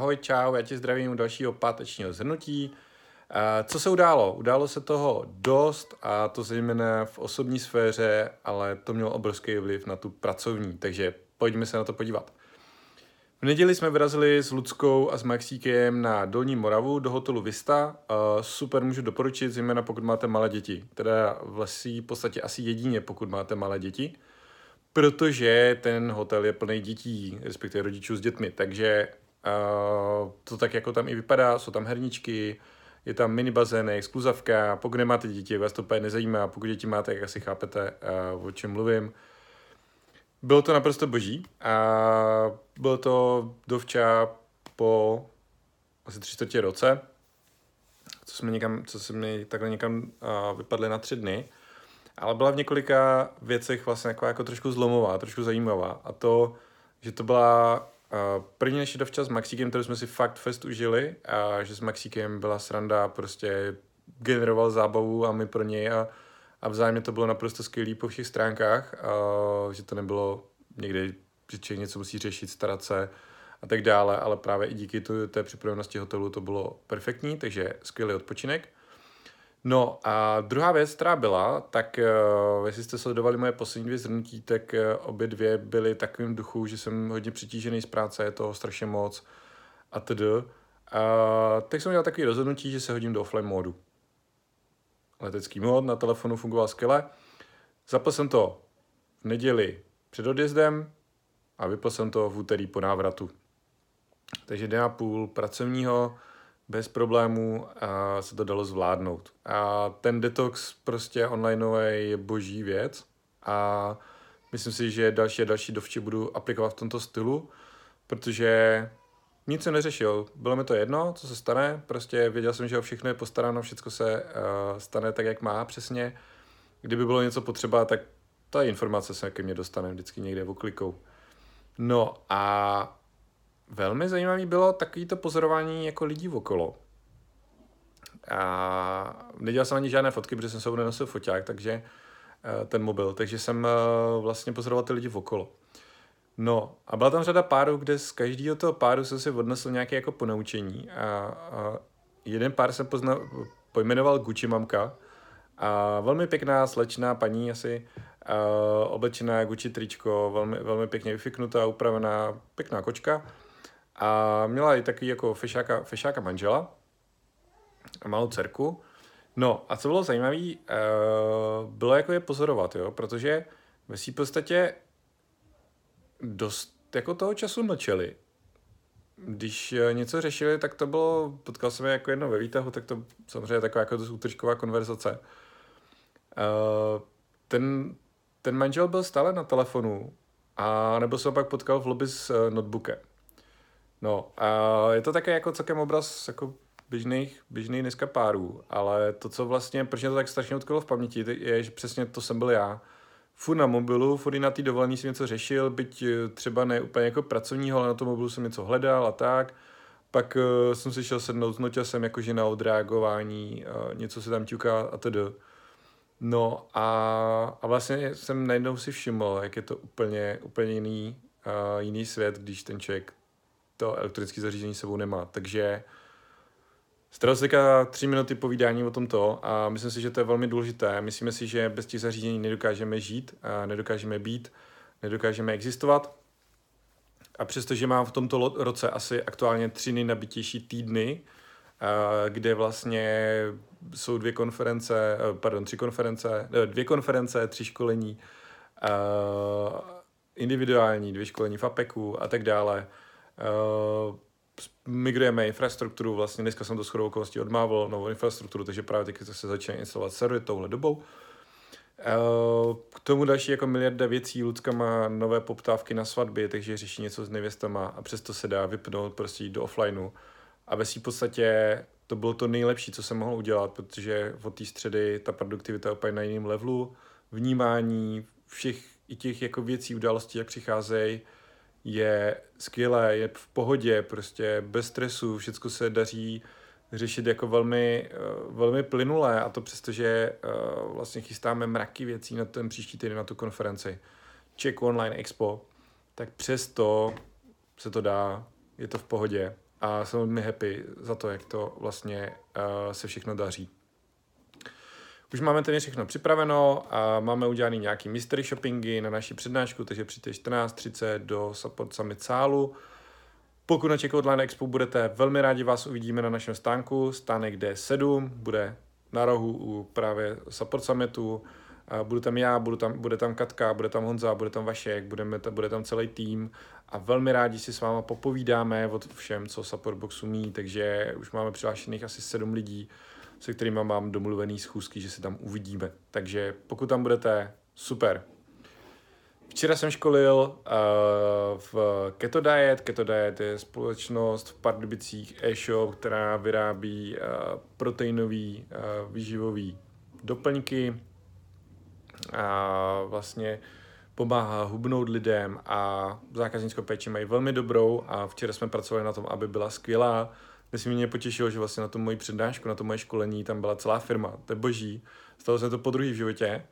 Ahoj, čau, já tě zdravím u dalšího pátečního zhrnutí. Co se událo? Událo se toho dost a to zejména v osobní sféře, ale to mělo obrovský vliv na tu pracovní, takže pojďme se na to podívat. V neděli jsme vyrazili s Ludskou a s Maxíkem na Dolní Moravu do hotelu Vista. Super můžu doporučit, zejména pokud máte malé děti. Teda vlastně v podstatě asi jedině, pokud máte malé děti protože ten hotel je plný dětí, respektive rodičů s dětmi, takže to tak jako tam i vypadá, jsou tam herničky, je tam mini bazének, skluzavka, pokud nemáte děti, vás to úplně nezajímá, pokud děti máte, jak asi chápete, o čem mluvím. Bylo to naprosto boží a bylo to dovča po asi tři čtvrtě roce, co jsme, někam, co jsme takhle někam vypadli na tři dny ale byla v několika věcech vlastně jako, jako trošku zlomová, trošku zajímavá. A to, že to byla uh, první naše dovčas s Maxíkem, kterou jsme si fakt fest užili a že s Maxíkem byla sranda, prostě generoval zábavu a my pro něj a, a vzájemně to bylo naprosto skvělý po všech stránkách, uh, že to nebylo někdy, že člověk něco musí řešit, starat se a tak dále, ale právě i díky té připravenosti hotelu to bylo perfektní, takže skvělý odpočinek. No a druhá věc, která byla, tak uh, jestli jste sledovali moje poslední dvě zhrnutí, tak uh, obě dvě byly takovým duchu, že jsem hodně přitížený z práce, je to strašně moc a td. Uh, tak jsem měl takový rozhodnutí, že se hodím do offline módu. Letecký mód na telefonu fungoval skvěle. Zapl jsem to v neděli před odjezdem a vypl jsem to v úterý po návratu. Takže den a půl pracovního, bez problémů se to dalo zvládnout. A ten detox prostě online je boží věc a myslím si, že další a další dovči budu aplikovat v tomto stylu, protože nic se neřešil. Bylo mi to jedno, co se stane, prostě věděl jsem, že o všechno je postaráno, všechno se uh, stane tak, jak má přesně. Kdyby bylo něco potřeba, tak ta informace se ke mně dostane vždycky někde oklikou. No a velmi zajímavý bylo takovýto pozorování jako lidí okolo. A nedělal jsem ani žádné fotky, protože jsem se nenosil foťák, takže eh, ten mobil, takže jsem eh, vlastně pozoroval ty lidi okolo. No a byla tam řada párů, kde z každého toho páru jsem si odnesl nějaké jako ponaučení a, a jeden pár jsem poznal, pojmenoval Gucci mamka a velmi pěkná slečná paní asi uh, oblečená Gucci tričko, velmi, velmi pěkně vyfiknutá, upravená, pěkná kočka a měla i takový jako fešáka, fešáka manžela a malou dcerku. No a co bylo zajímavé, uh, bylo jako je pozorovat, jo, protože ve v podstatě dost jako toho času mlčeli. Když eh, něco řešili, tak to bylo, potkal jsem je jako jedno ve výtahu, tak to samozřejmě taková jako dost útržková konverzace. Uh, ten, ten manžel byl stále na telefonu a nebo se pak potkal v lobby s notebookem. No, a je to také jako celkem obraz jako běžných, běžných dneska párů, ale to, co vlastně, proč mě to tak strašně utkalo v paměti, je, že přesně to jsem byl já. Furt na mobilu, furt na té dovolení jsem něco řešil, byť eh, třeba ne úplně jako pracovního, ale na tom mobilu jsem něco hledal a tak. Pak uh, jsem si šel sednout s noťasem jakože na odreagování, uh, něco se tam ťuká a tedy. No a, a vlastně jsem najednou si všiml, jak je to úplně, úplně jiný, uh, jiný svět, když ten člověk to elektronické zařízení sebou nemá. Takže Staral se tři minuty povídání o tomto a myslím si, že to je velmi důležité. Myslíme si, že bez těch zařízení nedokážeme žít, a nedokážeme být, nedokážeme existovat. A přestože mám v tomto roce asi aktuálně tři nejnabitější týdny, kde vlastně jsou dvě konference, pardon, tři konference, dvě konference, tři školení, individuální, dvě školení v APEKu a tak dále, migrujeme infrastrukturu, vlastně dneska jsem to shodou okolností odmával, novou infrastrukturu, takže právě teď se začíná instalovat servery touhle dobou. Uh, k tomu další jako miliarda věcí, Lucka má nové poptávky na svatby, takže řeší něco s nevěstama a přesto se dá vypnout prostě do offlineu. A ve v podstatě to bylo to nejlepší, co jsem mohl udělat, protože od té středy ta produktivita je úplně na jiném levelu, vnímání všech i těch jako věcí, událostí, jak přicházejí, je skvělé, je v pohodě, prostě bez stresu, všechno se daří řešit jako velmi, eh, velmi plynulé a to přesto, že eh, vlastně chystáme mraky věcí na ten příští týden na tu konferenci Czech Online Expo, tak přesto se to dá, je to v pohodě. a jsem velmi happy za to, jak to vlastně uh, se všechno daří. Už máme tedy všechno připraveno a máme udělaný nějaký mystery shoppingy na naší přednášku, takže přijďte 14.30 do Support Summit sálu. Pokud na Czech Online Expo budete, velmi rádi vás uvidíme na našem stánku. Stánek D7 bude na rohu u právě Support Summitu. Budu tam já, budu tam, bude tam Katka, bude tam Honza, bude tam Vašek, budeme, bude tam celý tým a velmi rádi si s váma popovídáme o všem, co Support Box umí, takže už máme přihlášených asi sedm lidí, se kterými mám domluvený schůzky, že se tam uvidíme. Takže pokud tam budete, super. Včera jsem školil uh, v Keto Diet. Keto Diet je společnost v Pardubicích e-shop, která vyrábí uh, proteinový uh, výživový doplňky a vlastně pomáhá hubnout lidem a zákaznickou péči mají velmi dobrou a včera jsme pracovali na tom, aby byla skvělá. Nesmírně potěšilo, že vlastně na tom moji přednášku, na tom moje školení, tam byla celá firma. To je boží. Stalo se to po druhý v životě.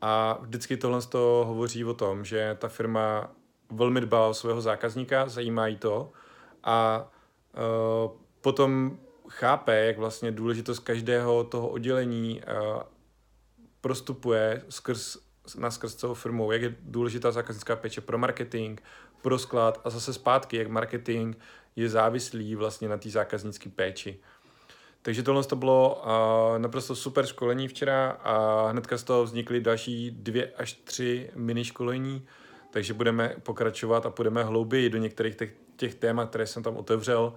A vždycky tohle z toho hovoří o tom, že ta firma velmi dbá o svého zákazníka, zajímá jí to a uh, potom chápe, jak vlastně důležitost každého toho oddělení uh, prostupuje skrz, na skrz celou firmou, jak je důležitá zákaznická péče pro marketing, pro sklad a zase zpátky, jak marketing je závislý vlastně na té zákaznické péči. Takže tohle to bylo uh, naprosto super školení včera a hnedka z toho vznikly další dvě až tři mini školení, takže budeme pokračovat a půjdeme hlouběji do některých těch, těch témat, které jsem tam otevřel.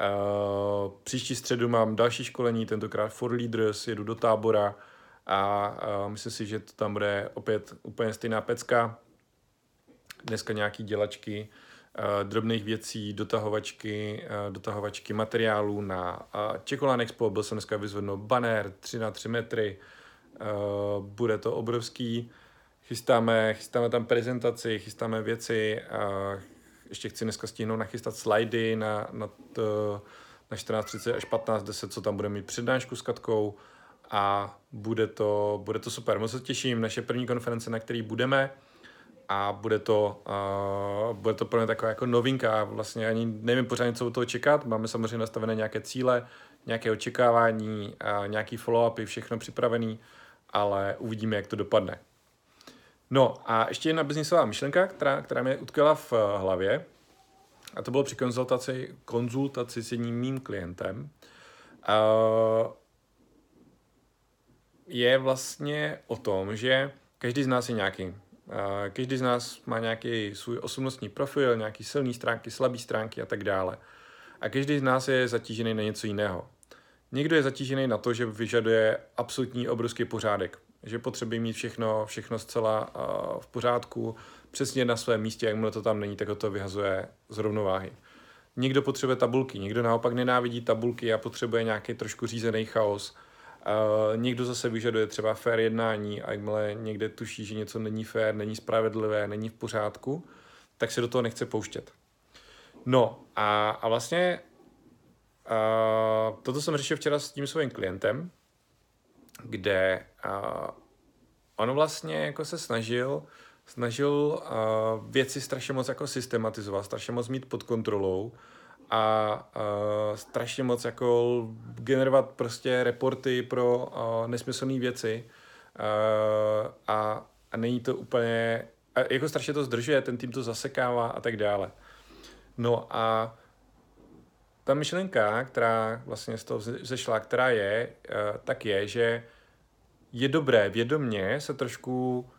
Uh, příští středu mám další školení, tentokrát for leaders, jedu do tábora a uh, myslím si, že to tam bude opět úplně stejná pecka. Dneska nějaký dělačky, drobných věcí, dotahovačky, uh, dotahovačky materiálů na uh, Čekolán Expo. Byl jsem dneska vyzvednout banner 3 na 3 metry. Bude to obrovský. Chystáme, chystáme tam prezentaci, chystáme věci. Ještě chci dneska stihnout nachystat slajdy na, na, to, na 14.30 až 15.10, co tam bude mít přednášku s Katkou a bude to, bude to super. Moc se těším, naše první konference, na který budeme a bude to, uh, bude to pro mě taková jako novinka, vlastně ani nevím pořádně, co od toho čekat, máme samozřejmě nastavené nějaké cíle, nějaké očekávání, uh, nějaký follow-upy, všechno připravený, ale uvidíme, jak to dopadne. No a ještě jedna biznisová myšlenka, která, která mě utkala v hlavě, a to bylo při konzultaci, konzultaci s jedním mým klientem. Uh, je vlastně o tom, že každý z nás je nějaký. Každý z nás má nějaký svůj osobnostní profil, nějaký silný stránky, slabý stránky a tak dále. A každý z nás je zatížený na něco jiného. Někdo je zatížený na to, že vyžaduje absolutní obrovský pořádek, že potřebuje mít všechno, všechno zcela v pořádku, přesně na svém místě, jakmile to tam není, tak ho to vyhazuje z rovnováhy. Někdo potřebuje tabulky, někdo naopak nenávidí tabulky a potřebuje nějaký trošku řízený chaos, někdo zase vyžaduje třeba fair jednání a jakmile někde tuší, že něco není fair, není spravedlivé, není v pořádku, tak se do toho nechce pouštět. No a, a vlastně uh, toto jsem řešil včera s tím svým klientem, kde uh, on vlastně jako se snažil snažil uh, věci strašně moc jako systematizovat, strašně moc mít pod kontrolou a uh, strašně moc jako generovat prostě reporty pro uh, nesmyslné věci uh, a, a není to úplně, a jako strašně to zdržuje, ten tým to zasekává a tak dále. No a ta myšlenka, která vlastně z toho zešla, která je, uh, tak je, že je dobré vědomně se trošku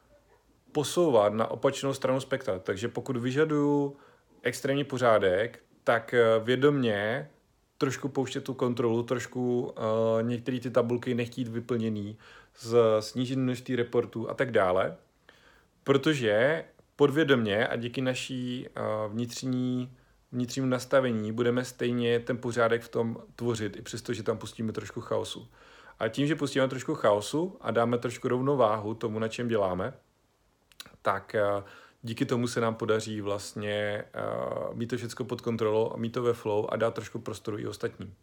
posouvat na opačnou stranu spektra. Takže pokud vyžaduju extrémní pořádek, tak eh, vědomně trošku pouštět tu kontrolu, trošku uh, některé ty tabulky nechtít vyplněný, z, snížit množství reportů a tak dále, protože podvědomně a díky naší uh, vnitřní, vnitřnímu nastavení budeme stejně ten pořádek v tom tvořit, i přesto, že tam pustíme trošku chaosu. A tím, že pustíme trošku chaosu a dáme trošku rovnováhu tomu, na čem děláme, tak uh, díky tomu se nám podaří vlastně uh, mít to všechno pod kontrolou mít to ve flow a dát trošku prostoru i ostatním.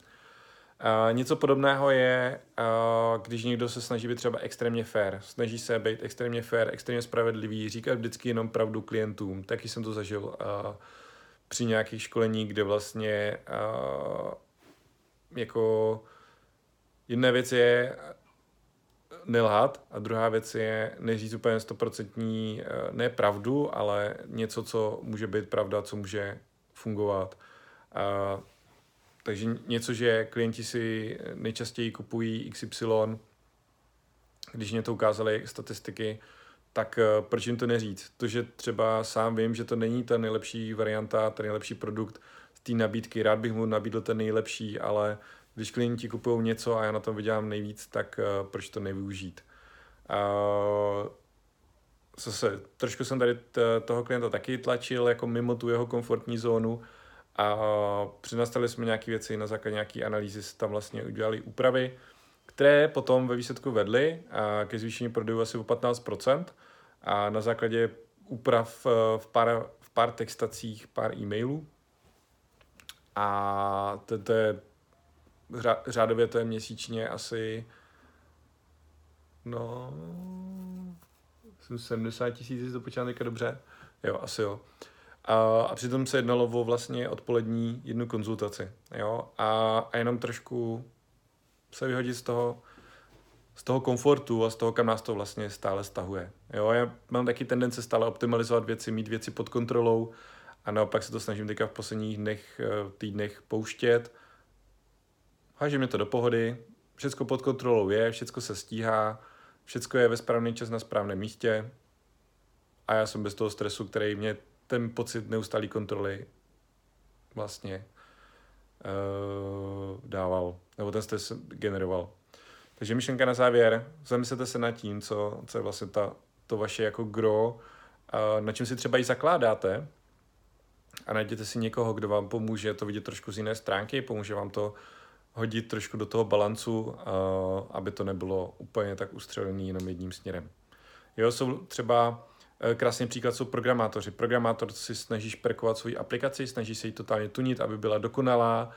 Uh, něco podobného je, uh, když někdo se snaží být třeba extrémně fair, snaží se být extrémně fair, extrémně spravedlivý, říkat vždycky jenom pravdu klientům, taky jsem to zažil uh, při nějakých školení, kde vlastně uh, jako jedna věc je nelhat a druhá věc je neříct úplně stoprocentní, ne pravdu, ale něco, co může být pravda, co může fungovat. Uh, takže něco, že klienti si nejčastěji kupují XY, když mě to ukázaly statistiky, tak uh, proč jim to neříct? To, že třeba sám vím, že to není ta nejlepší varianta, ten nejlepší produkt z té nabídky, rád bych mu nabídl ten nejlepší, ale když klienti kupují něco a já na tom vydělám nejvíc, tak uh, proč to nevyužít? Uh, zase, trošku jsem tady t- toho klienta taky tlačil jako mimo tu jeho komfortní zónu a přinastali jsme nějaké věci na základě nějaké analýzy, tam vlastně udělali úpravy, které potom ve výsledku vedly ke zvýšení prodejů asi o 15% a na základě úprav eh, v pár, v pár textacích, pár e-mailů. A to, to je řádově to je měsíčně asi no 70 tisíc, to počítám teďka dobře. Jo, asi jo. A, a přitom se jednalo o vlastně odpolední jednu konzultaci. Jo? A, a jenom trošku se vyhodit z toho, z toho komfortu a z toho, kam nás to vlastně stále stahuje. Jo, já mám taky tendence stále optimalizovat věci, mít věci pod kontrolou a naopak se to snažím teďka v posledních dnech, eh, týdnech pouštět. Háže mě to do pohody, všecko pod kontrolou je, všecko se stíhá, všecko je ve správný čas na správném místě. A já jsem bez toho stresu, který mě ten pocit neustálé kontroly vlastně uh, dával, nebo ten stres generoval. Takže myšlenka na závěr, zamyslete se nad tím, co, co je vlastně ta, to vaše jako gro, uh, na čem si třeba i zakládáte. A najděte si někoho, kdo vám pomůže to vidět trošku z jiné stránky, pomůže vám to hodit trošku do toho balancu, uh, aby to nebylo úplně tak ustřelený jenom jedním směrem. Jo, jsou třeba Eh, krásný příklad jsou programátoři. Programátor si snaží šperkovat svoji aplikaci, snaží se ji totálně tunit, aby byla dokonalá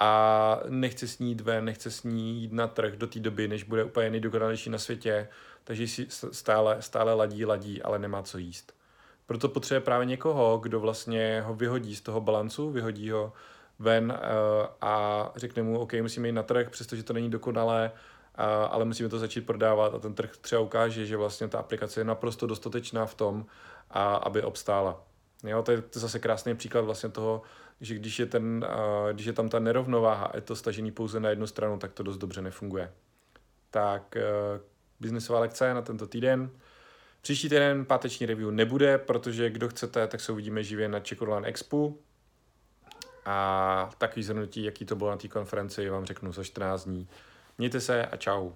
a nechce s ní jít ven, nechce s ní jít na trh do té doby, než bude úplně nejdokonalejší na světě, takže si stále, stále ladí, ladí, ale nemá co jíst. Proto potřebuje právě někoho, kdo vlastně ho vyhodí z toho balancu, vyhodí ho ven uh, a řekne mu, OK, musíme jít na trh, přestože to není dokonalé, a, ale musíme to začít prodávat a ten trh třeba ukáže, že vlastně ta aplikace je naprosto dostatečná v tom, a, aby obstála. Jo, to je zase krásný příklad vlastně toho, že když je, ten, a, když je tam ta nerovnováha a je to stažený pouze na jednu stranu, tak to dost dobře nefunguje. Tak biznesová lekce na tento týden. Příští týden páteční review nebude, protože kdo chcete, tak se uvidíme živě na Čekodlan Expo. A takový zhrnutí, jaký to bylo na té konferenci, vám řeknu za 14 dní. Mějte se a čau.